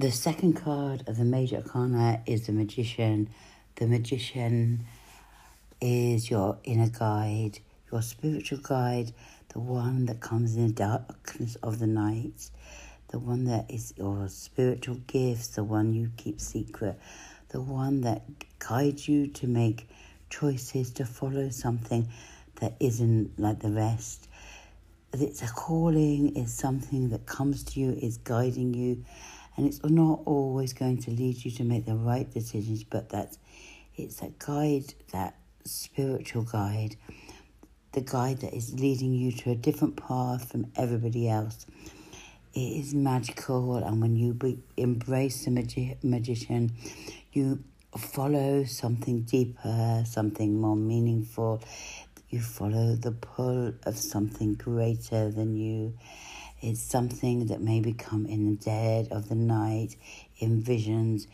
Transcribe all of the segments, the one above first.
The second card of the Major Arcana is the Magician. The Magician is your inner guide, your spiritual guide, the one that comes in the darkness of the night, the one that is your spiritual gifts, the one you keep secret, the one that guides you to make choices, to follow something that isn't like the rest. It's a calling, it's something that comes to you, is guiding you, and it's not always going to lead you to make the right decisions, but that it's a guide, that spiritual guide, the guide that is leading you to a different path from everybody else. It is magical, and when you be, embrace the magi- magician, you follow something deeper, something more meaningful. You follow the pull of something greater than you. It's something that may become in the dead of the night, in visions,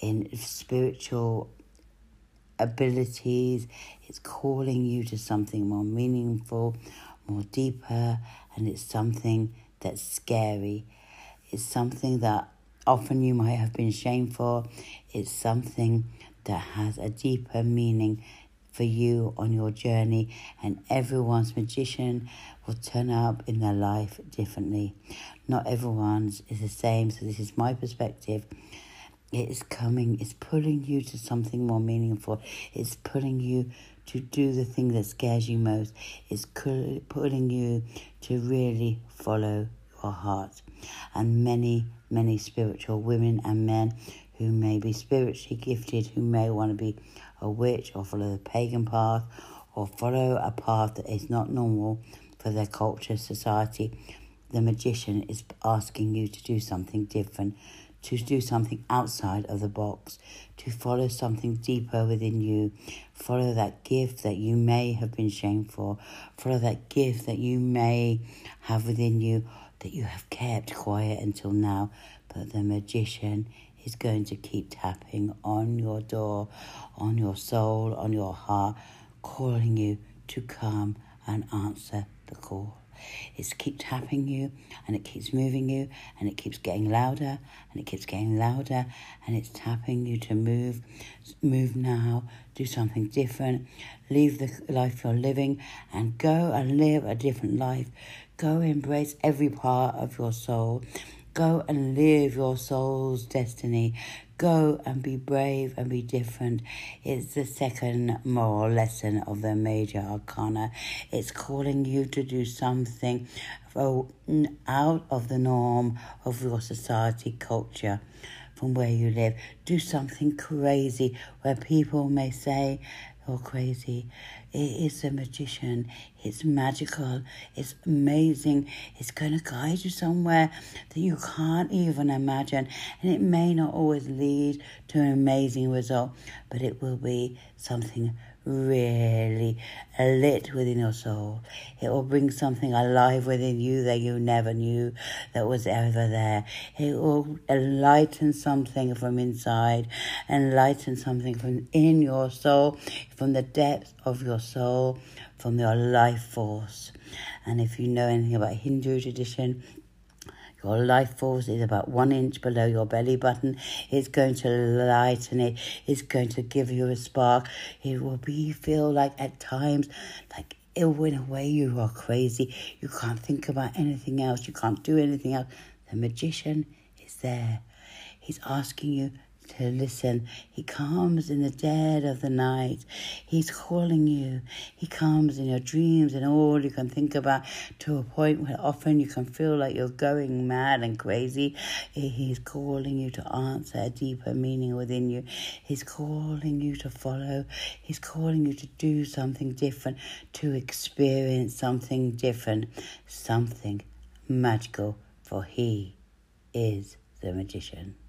in spiritual abilities. It's calling you to something more meaningful, more deeper, and it's something that's scary. It's something that often you might have been shamed for. It's something that has a deeper meaning for you on your journey, and everyone's magician will turn up in their life differently. Not everyone's is the same, so this is my perspective. It is coming, it's pulling you to something more meaningful. It's pulling you to do the thing that scares you most. It's pulling you to really follow your heart. And many, many spiritual women and men who may be spiritually gifted, who may want to be a witch or follow the pagan path or follow a path that is not normal for their culture, society. The magician is asking you to do something different, to do something outside of the box, to follow something deeper within you, follow that gift that you may have been shamed for, follow that gift that you may have within you that you have kept quiet until now. But the magician is going to keep tapping on your door, on your soul, on your heart, calling you to come and answer the call. It's keep tapping you and it keeps moving you and it keeps getting louder and it keeps getting louder and it's tapping you to move, move now, do something different, leave the life you're living and go and live a different life. Go embrace every part of your soul Go and live your soul's destiny. Go and be brave and be different. It's the second moral lesson of the major arcana. It's calling you to do something out of the norm of your society culture from where you live. Do something crazy where people may say, You're crazy. It is a magician. It's magical. It's amazing. It's going to guide you somewhere that you can't even imagine. And it may not always lead to an amazing result, but it will be something really lit within your soul. It will bring something alive within you that you never knew that was ever there. It will enlighten something from inside, enlighten something from in your soul, from the depths of your soul, from your life force. And if you know anything about Hindu tradition, your life force is about one inch below your belly button. It's going to lighten it. It's going to give you a spark. It will be feel like at times like it in a way you are crazy. You can't think about anything else. You can't do anything else. The magician is there. He's asking you to listen. He comes in the dead of the night. He's calling you. He comes in your dreams and all you can think about to a point where often you can feel like you're going mad and crazy. He's calling you to answer a deeper meaning within you. He's calling you to follow. He's calling you to do something different, to experience something different, something magical, for He is the magician.